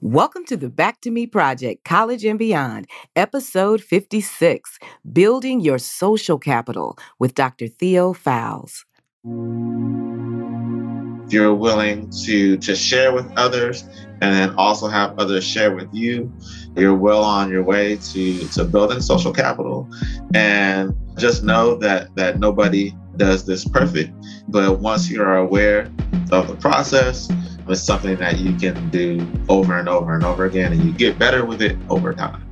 Welcome to the Back to Me Project, College and Beyond, episode 56 Building Your Social Capital with Dr. Theo Fowles. If you're willing to, to share with others and then also have others share with you, you're well on your way to, to building social capital. And just know that, that nobody does this perfect. But once you are aware of the process, it's something that you can do over and over and over again, and you get better with it over time.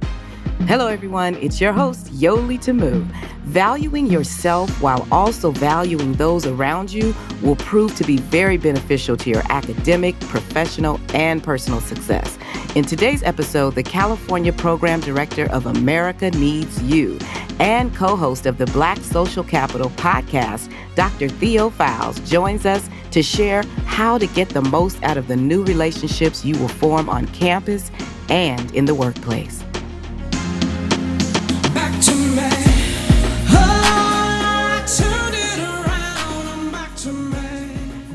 Hello, everyone. It's your host, Yoli Tamu. Valuing yourself while also valuing those around you will prove to be very beneficial to your academic, professional, and personal success. In today's episode, the California Program Director of America Needs You and co host of the Black Social Capital podcast, Dr. Theo Fowles, joins us to share how to get the most out of the new relationships you will form on campus and in the workplace.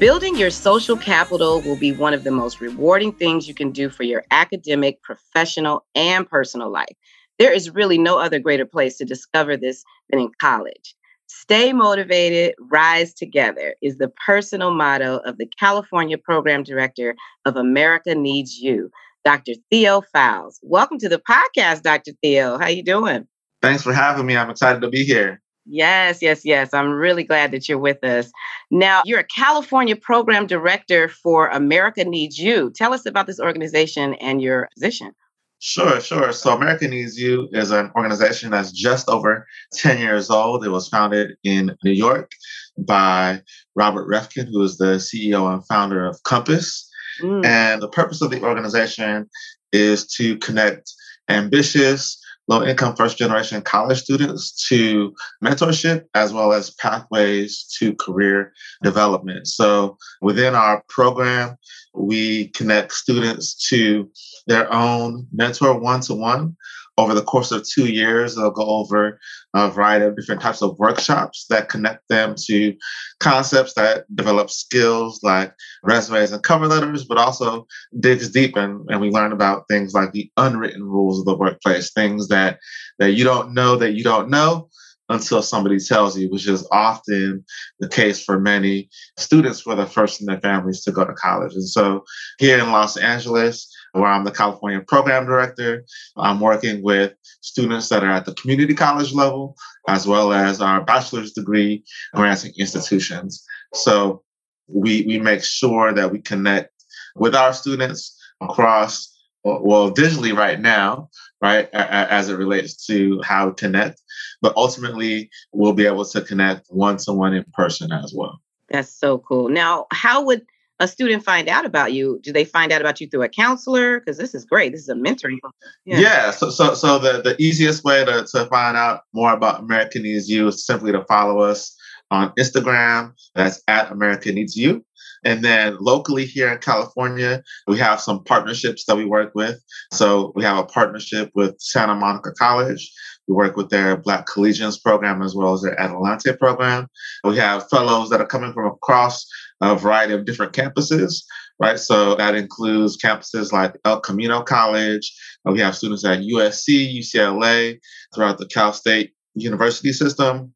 Building your social capital will be one of the most rewarding things you can do for your academic, professional, and personal life. There is really no other greater place to discover this than in college. Stay motivated, rise together is the personal motto of the California Program Director of America Needs You, Dr. Theo Fowles. Welcome to the podcast, Dr. Theo. How are you doing? Thanks for having me. I'm excited to be here. Yes, yes, yes. I'm really glad that you're with us. Now, you're a California program director for America Needs You. Tell us about this organization and your position. Sure, sure. So, America Needs You is an organization that's just over 10 years old. It was founded in New York by Robert Reffkin, who is the CEO and founder of Compass. Mm. And the purpose of the organization is to connect ambitious, low income first generation college students to mentorship as well as pathways to career development. So within our program, we connect students to their own mentor one to one over the course of two years, they'll go over a variety of different types of workshops that connect them to concepts that develop skills like resumes and cover letters, but also digs deep and, and we learn about things like the unwritten rules of the workplace, things that that you don't know that you don't know until somebody tells you, which is often the case for many students for the first in their families to go to college. And so here in Los Angeles, where I'm the California program director. I'm working with students that are at the community college level, as well as our bachelor's degree granting institutions. So we, we make sure that we connect with our students across, well, digitally right now, right, as it relates to how we connect. But ultimately, we'll be able to connect one to one in person as well. That's so cool. Now, how would a student find out about you? Do they find out about you through a counselor? Because this is great. This is a mentoring. Yeah. yeah. So, so, so the, the easiest way to, to find out more about America Needs You is simply to follow us on Instagram. That's at America Needs You. And then locally here in California, we have some partnerships that we work with. So we have a partnership with Santa Monica College. We work with their Black Collegians program as well as their Adelante program. We have fellows that are coming from across a variety of different campuses, right? So that includes campuses like El Camino College. We have students at USC, UCLA, throughout the Cal State University system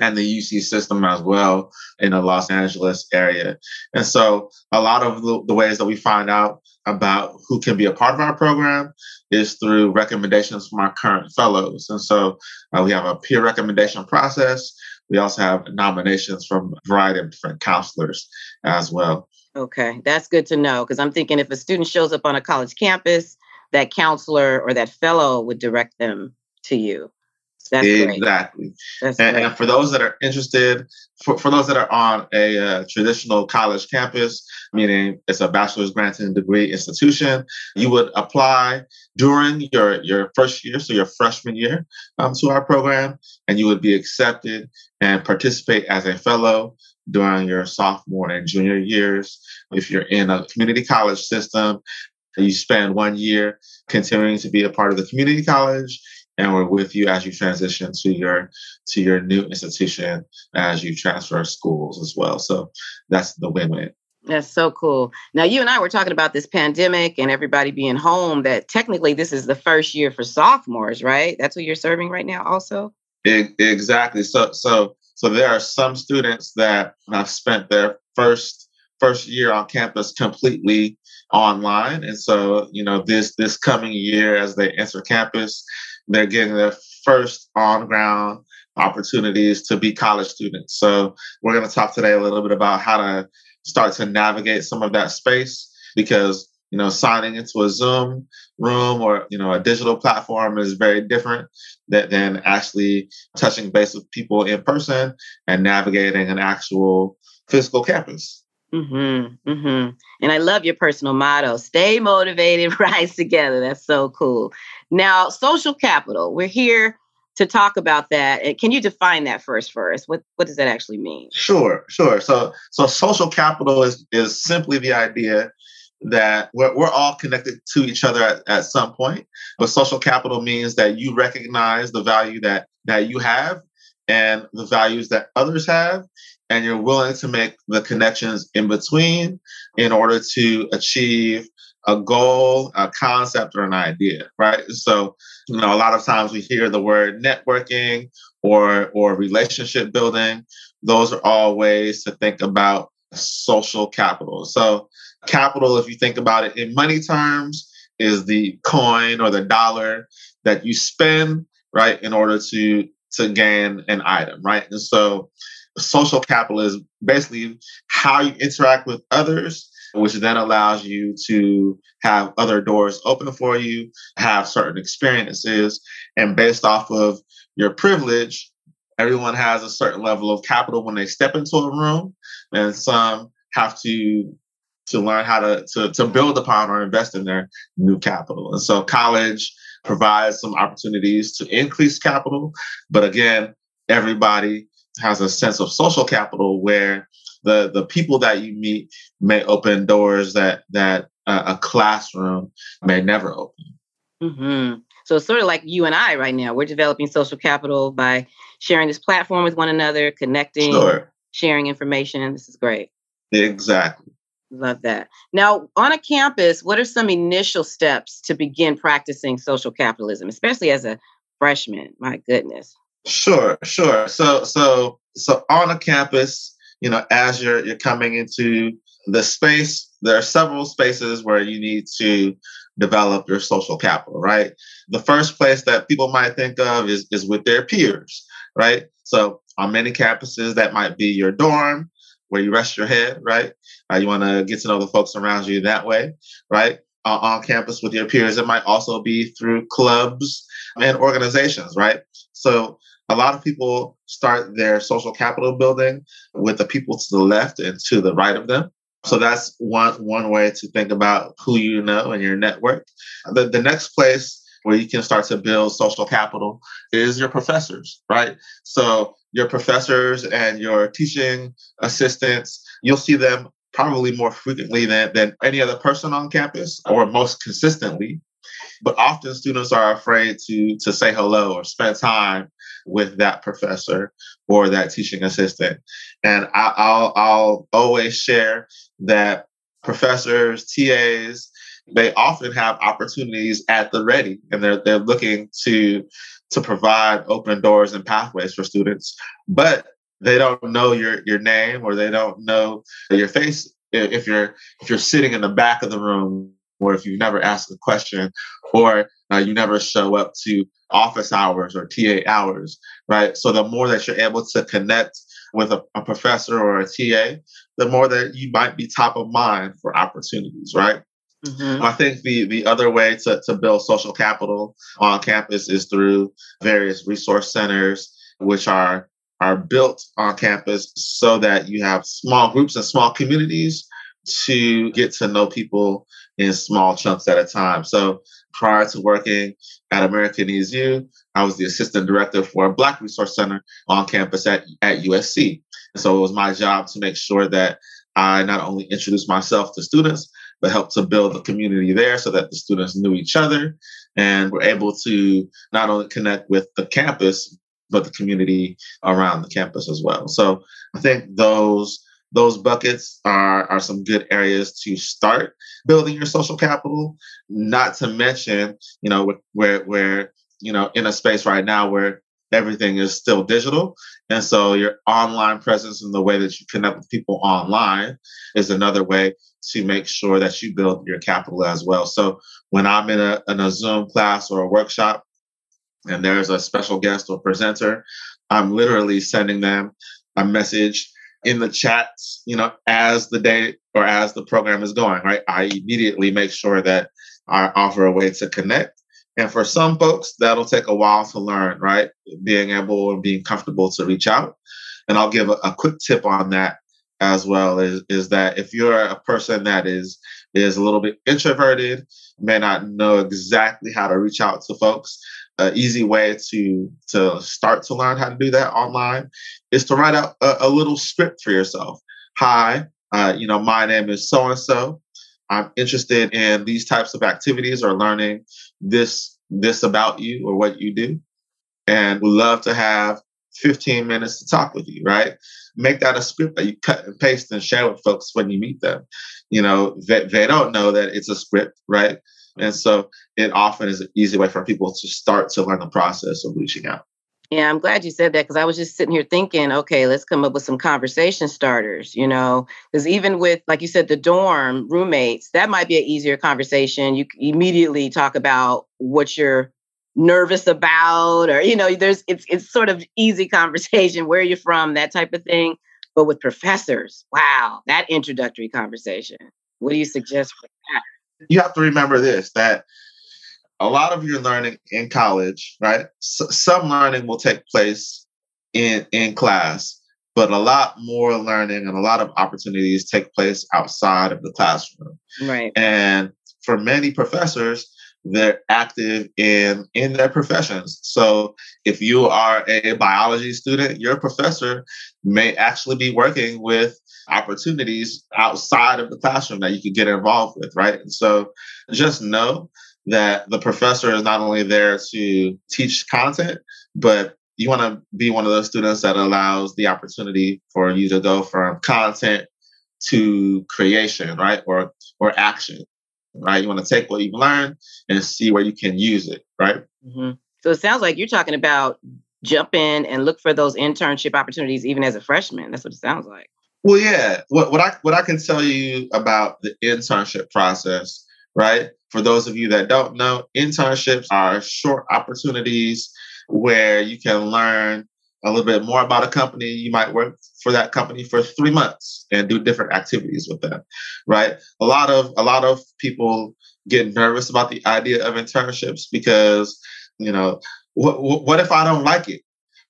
and the UC system as well in the Los Angeles area. And so a lot of the, the, ways that we find out about who can be a part of our program is through recommendations from our current fellows. And so uh, we have a peer recommendation process. We also have nominations from a variety of different counselors as well. Okay, that's good to know because I'm thinking if a student shows up on a college campus, that counselor or that fellow would direct them to you. That's exactly. That's and, and, for those that are interested, for, for those that are on a uh, traditional college campus, meaning it's a bachelor's granting degree institution, you would apply during your, your first year, so your freshman year, um, to our program, and you would be accepted and participate as a fellow during your sophomore and junior years. If you're in a community college system, you spend one year continuing to be a part of the community college and we're with you as you transition to your to your new institution as you transfer schools as well. So that's the win-win. That's so cool. Now, you and I were talking about this pandemic and everybody being home, that technically this is the first year for sophomores, right? That's what you're serving right now, also? Exactly. So, so, so there are some students that have spent their first first year on campus completely online, and so you know this this coming year as they enter campus, they're getting their first on ground opportunities to be college students. So we're going to talk today a little bit about how to start to navigate some of that space because you know signing into a zoom room or you know a digital platform is very different than, than actually touching base with people in person and navigating an actual physical campus mm-hmm, mm-hmm. and i love your personal motto stay motivated rise together that's so cool now social capital we're here to talk about that. Can you define that first for us? What what does that actually mean? Sure, sure. So so social capital is is simply the idea that we're, we're all connected to each other at, at some point. But social capital means that you recognize the value that that you have and the values that others have and you're willing to make the connections in between in order to achieve a goal, a concept, or an idea, right? So, you know, a lot of times we hear the word networking or or relationship building. Those are all ways to think about social capital. So, capital, if you think about it in money terms, is the coin or the dollar that you spend, right, in order to to gain an item, right? And so, social capital is basically how you interact with others which then allows you to have other doors open for you, have certain experiences, and based off of your privilege, everyone has a certain level of capital when they step into a room, and some have to to learn how to, to, to build upon or invest in their new capital. And so college provides some opportunities to increase capital, but again, everybody has a sense of social capital where the the people that you meet may open doors that that uh, a classroom may never open. Mm-hmm. So it's sort of like you and I right now. We're developing social capital by sharing this platform with one another, connecting, sure. sharing information. This is great. Exactly. Love that. Now, on a campus, what are some initial steps to begin practicing social capitalism, especially as a freshman? My goodness. Sure, sure. So, so, so on a campus, you know, as you're you're coming into the space, there are several spaces where you need to develop your social capital, right? The first place that people might think of is, is with their peers, right? So on many campuses, that might be your dorm where you rest your head, right? Uh, you want to get to know the folks around you that way, right? Uh, on campus with your peers, it might also be through clubs and organizations, right? So a lot of people start their social capital building with the people to the left and to the right of them. So that's one one way to think about who you know and your network. The, the next place where you can start to build social capital is your professors, right? So your professors and your teaching assistants, you'll see them probably more frequently than, than any other person on campus or most consistently. But often students are afraid to to say hello or spend time with that professor or that teaching assistant. And I, I'll I'll always share that professors, TAs, they often have opportunities at the ready and they're they're looking to to provide open doors and pathways for students but they don't know your your name or they don't know your face if you're if you're sitting in the back of the room or if you've never asked a question or uh, you never show up to office hours or TA hours, right? So the more that you're able to connect with a, a professor or a TA, the more that you might be top of mind for opportunities, right? Mm-hmm. I think the the other way to, to build social capital on campus is through various resource centers, which are are built on campus so that you have small groups and small communities to get to know people in small chunks at a time. So prior to working at America Needs You, I was the assistant director for a Black Resource Center on campus at, at USC. So it was my job to make sure that I not only introduced myself to students, but helped to build the community there so that the students knew each other and were able to not only connect with the campus, but the community around the campus as well. So I think those those buckets are, are some good areas to start building your social capital. Not to mention, you know, where where you know in a space right now where everything is still digital, and so your online presence and the way that you connect with people online is another way to make sure that you build your capital as well. So when I'm in a, in a Zoom class or a workshop, and there's a special guest or presenter, I'm literally sending them a message in the chat, you know, as the day or as the program is going, right? I immediately make sure that I offer a way to connect. And for some folks, that'll take a while to learn, right? Being able and being comfortable to reach out. And I'll give a, a quick tip on that as well is, is that if you're a person that is is a little bit introverted, may not know exactly how to reach out to folks, an easy way to to start to learn how to do that online is to write out a, a little script for yourself. Hi, uh, you know, my name is so and so. I'm interested in these types of activities or learning this this about you or what you do, and would love to have 15 minutes to talk with you. Right? Make that a script that you cut and paste and share with folks when you meet them. You know, they, they don't know that it's a script, right? And so it often is an easy way for people to start to learn the process of reaching out. Yeah, I'm glad you said that because I was just sitting here thinking, okay, let's come up with some conversation starters, you know, because even with, like you said, the dorm roommates, that might be an easier conversation. You immediately talk about what you're nervous about, or, you know, there's, it's, it's sort of easy conversation, where you're from, that type of thing. But with professors, wow, that introductory conversation. What do you suggest for? You have to remember this that a lot of your learning in college, right? S- some learning will take place in in class, but a lot more learning and a lot of opportunities take place outside of the classroom. Right. And for many professors, they're active in in their professions. So if you are a biology student, your professor may actually be working with opportunities outside of the classroom that you could get involved with, right? And so just know that the professor is not only there to teach content, but you want to be one of those students that allows the opportunity for you to go from content to creation, right? Or or action, right? You want to take what you've learned and see where you can use it, right? Mm-hmm. So it sounds like you're talking about jump in and look for those internship opportunities even as a freshman. That's what it sounds like. Well, yeah. What what I what I can tell you about the internship process, right? For those of you that don't know, internships are short opportunities where you can learn a little bit more about a company. You might work for that company for three months and do different activities with them, right? A lot of a lot of people get nervous about the idea of internships because you know what what if I don't like it,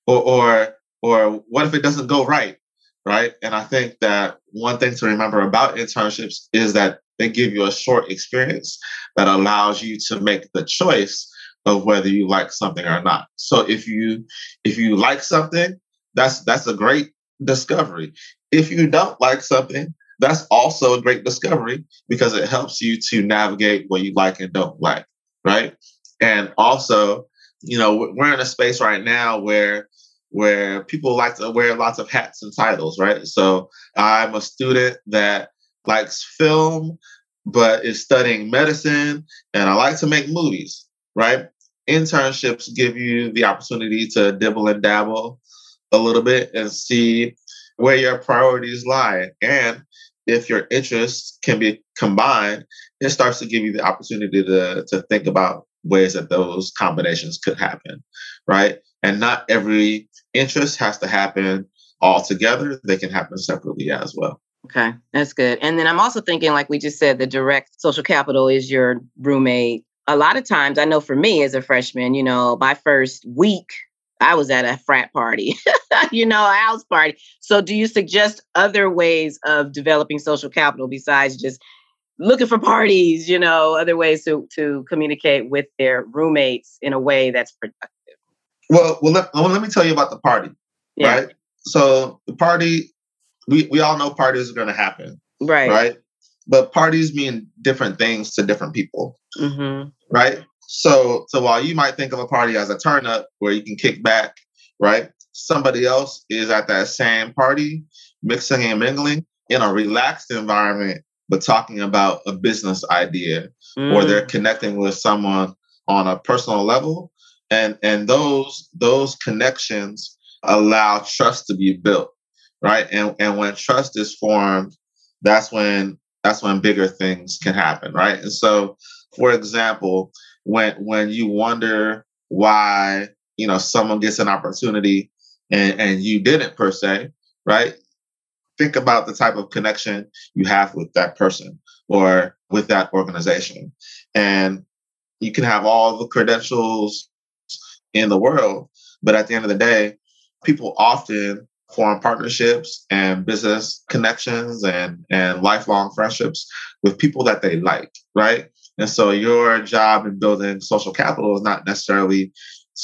or or or what if it doesn't go right? right? And I think that one thing to remember about internships is that they give you a short experience that allows you to make the choice of whether you like something or not. So if you if you like something, that's that's a great discovery. If you don't like something, that's also a great discovery because it helps you to navigate what you like and don't like, right? And also, you know, we're in a space right now where where people like to wear lots of hats and titles, right? So I'm a student that likes film, but is studying medicine, and I like to make movies, right? Internships give you the opportunity to dibble and dabble a little bit and see where your priorities lie. And if your interests can be combined, it starts to give you the opportunity to, to think about ways that those combinations could happen, right? And not every interest has to happen all together. They can happen separately as well. Okay, that's good. And then I'm also thinking, like we just said, the direct social capital is your roommate. A lot of times, I know for me as a freshman, you know, my first week, I was at a frat party, you know, a house party. So, do you suggest other ways of developing social capital besides just looking for parties, you know, other ways to, to communicate with their roommates in a way that's productive? Well, well, let, well, let me tell you about the party, yeah. right? So the party, we we all know parties are going to happen, right? Right. But parties mean different things to different people, mm-hmm. right? So, so while you might think of a party as a turn up where you can kick back, right? Somebody else is at that same party, mixing and mingling, in a relaxed environment, but talking about a business idea, mm. or they're connecting with someone on a personal level. And, and those those connections allow trust to be built, right? And and when trust is formed, that's when that's when bigger things can happen, right? And so, for example, when when you wonder why you know someone gets an opportunity and and you didn't per se, right? Think about the type of connection you have with that person or with that organization, and you can have all the credentials in the world, but at the end of the day, people often form partnerships and business connections and and lifelong friendships with people that they like, right? And so your job in building social capital is not necessarily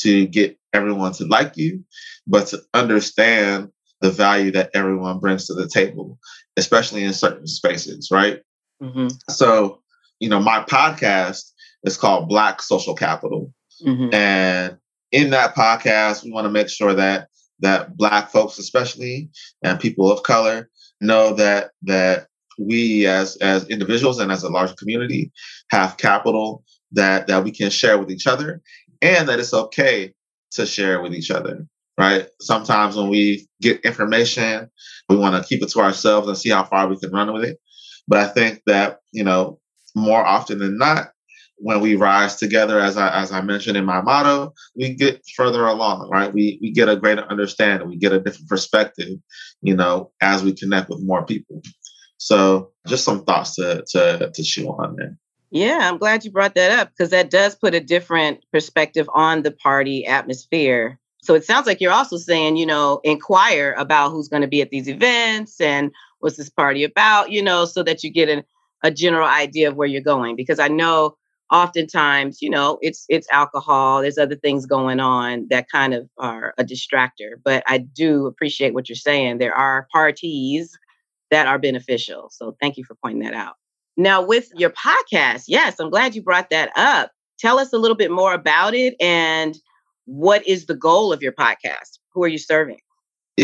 to get everyone to like you, but to understand the value that everyone brings to the table, especially in certain spaces, right? Mm-hmm. So, you know, my podcast is called Black Social Capital. Mm-hmm. And in that podcast, we want to make sure that that black folks especially and people of color know that that we as as individuals and as a larger community have capital that that we can share with each other and that it's okay to share with each other right? Sometimes when we get information we want to keep it to ourselves and see how far we can run with it. But i think that you know more often than not when we rise together, as I as I mentioned in my motto, we get further along, right? We we get a greater understanding, we get a different perspective, you know, as we connect with more people. So just some thoughts to to to chew on there. Yeah, I'm glad you brought that up because that does put a different perspective on the party atmosphere. So it sounds like you're also saying, you know, inquire about who's going to be at these events and what's this party about, you know, so that you get an, a general idea of where you're going. Because I know oftentimes you know it's it's alcohol there's other things going on that kind of are a distractor but i do appreciate what you're saying. There are parties that are beneficial so thank you for pointing that out. Now with your podcast yes i'm glad you brought that up. Tell us a little bit more about it and what is the goal of your podcast? Who are you serving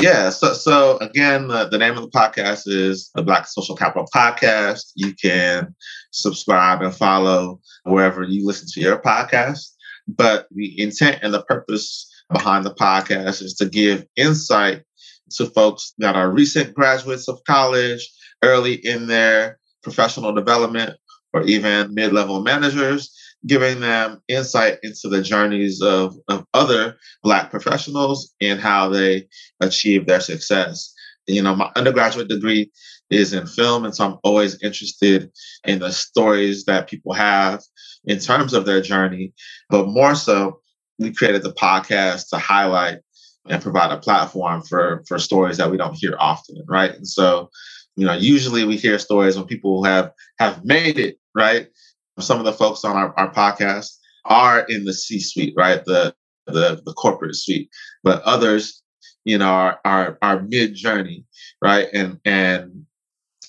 yeah. So, so again, the, the name of the podcast is the Black Social Capital Podcast. You can subscribe and follow wherever you listen to your podcast. But the intent and the purpose behind the podcast is to give insight to folks that are recent graduates of college, early in their professional development, or even mid level managers giving them insight into the journeys of, of other Black professionals and how they achieve their success. You know, my undergraduate degree is in film, and so I'm always interested in the stories that people have in terms of their journey. But more so, we created the podcast to highlight and provide a platform for for stories that we don't hear often, right? And so, you know, usually we hear stories when people have have made it, right? Some of the folks on our, our podcast are in the C suite, right? The, the the corporate suite, but others, you know, are are, are mid journey, right? And and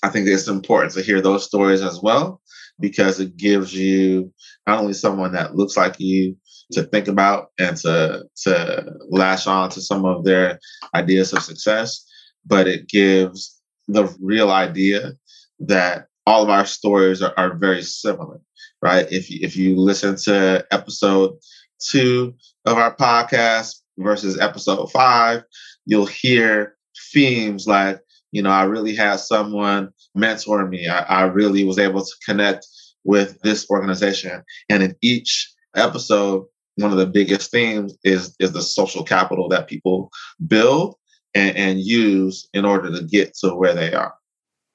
I think it's important to hear those stories as well because it gives you not only someone that looks like you to think about and to to lash on to some of their ideas of success, but it gives the real idea that all of our stories are, are very similar right? If you, if you listen to episode two of our podcast versus episode five, you'll hear themes like, you know, I really had someone mentor me. I, I really was able to connect with this organization. And in each episode, one of the biggest themes is is the social capital that people build and, and use in order to get to where they are.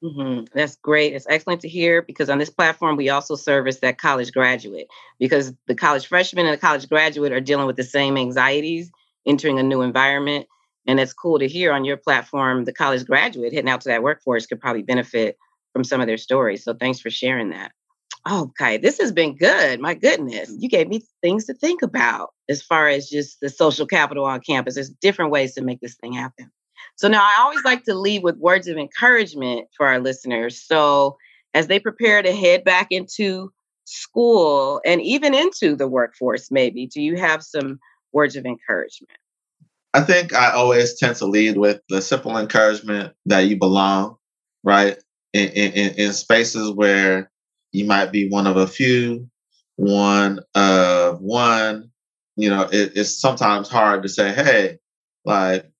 Mm-hmm. That's great. It's excellent to hear because on this platform, we also service that college graduate because the college freshman and the college graduate are dealing with the same anxieties entering a new environment. And it's cool to hear on your platform, the college graduate heading out to that workforce could probably benefit from some of their stories. So thanks for sharing that. Okay, this has been good. My goodness, you gave me things to think about as far as just the social capital on campus. There's different ways to make this thing happen. So now I always like to leave with words of encouragement for our listeners. So as they prepare to head back into school and even into the workforce, maybe, do you have some words of encouragement? I think I always tend to lead with the simple encouragement that you belong. right? In, in, in spaces where you might be one of a few, one of one, you know, it, it's sometimes hard to say, hey, like,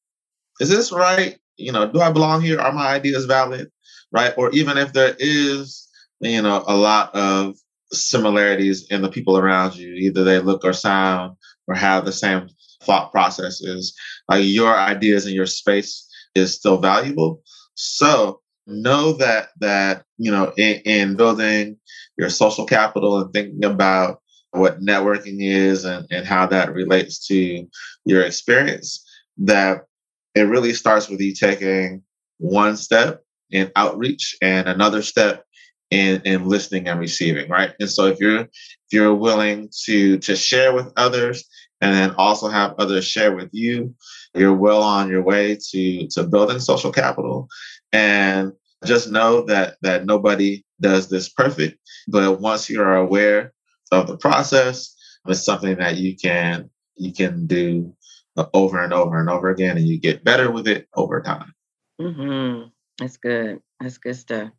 is this right? You know, do I belong here? Are my ideas valid? Right? Or even if there is, you know, a lot of similarities in the people around you, either they look or sound or have the same thought processes, like your ideas in your space is still valuable. So know that that you know in, in building your social capital and thinking about what networking is and, and how that relates to your experience, that it really starts with you taking one step in outreach and another step in, in listening and receiving, right? And so if you're if you're willing to to share with others and then also have others share with you, you're well on your way to to building social capital. And just know that that nobody does this perfect, but once you are aware of the process, it's something that you can you can do over and over and over again, and you get better with it over time. Mm-hmm. That's good. That's good stuff.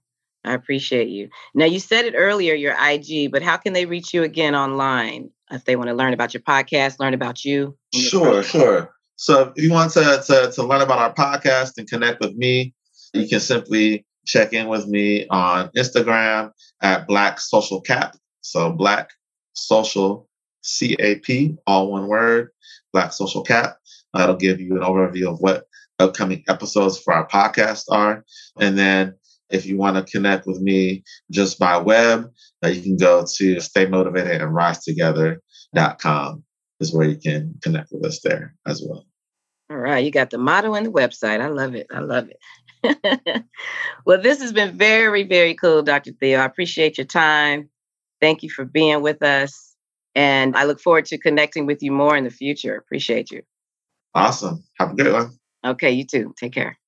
I appreciate you. Now, you said it earlier, your IG, but how can they reach you again online if they want to learn about your podcast, learn about you? Sure, sure. So if you want to, to, to learn about our podcast and connect with me, you can simply check in with me on Instagram at Black Social Cap. So Black Social CAP, all one word, Black Social Cap. That'll give you an overview of what upcoming episodes for our podcast are. And then if you want to connect with me just by web, uh, you can go to stay motivated and rise together.com is where you can connect with us there as well. All right. You got the motto and the website. I love it. I love it. well, this has been very, very cool, Dr. Theo. I appreciate your time. Thank you for being with us. And I look forward to connecting with you more in the future. Appreciate you. Awesome. Have a good one. Okay, you too. Take care.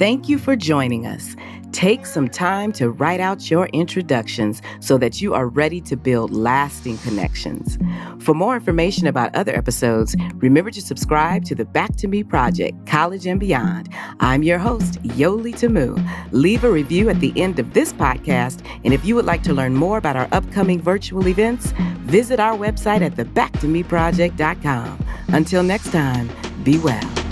Thank you for joining us. Take some time to write out your introductions so that you are ready to build lasting connections. For more information about other episodes, remember to subscribe to the Back to Me Project, College and Beyond. I'm your host, Yoli Tamu. Leave a review at the end of this podcast, and if you would like to learn more about our upcoming virtual events, visit our website at thebacktomeproject.com. Until next time, be well.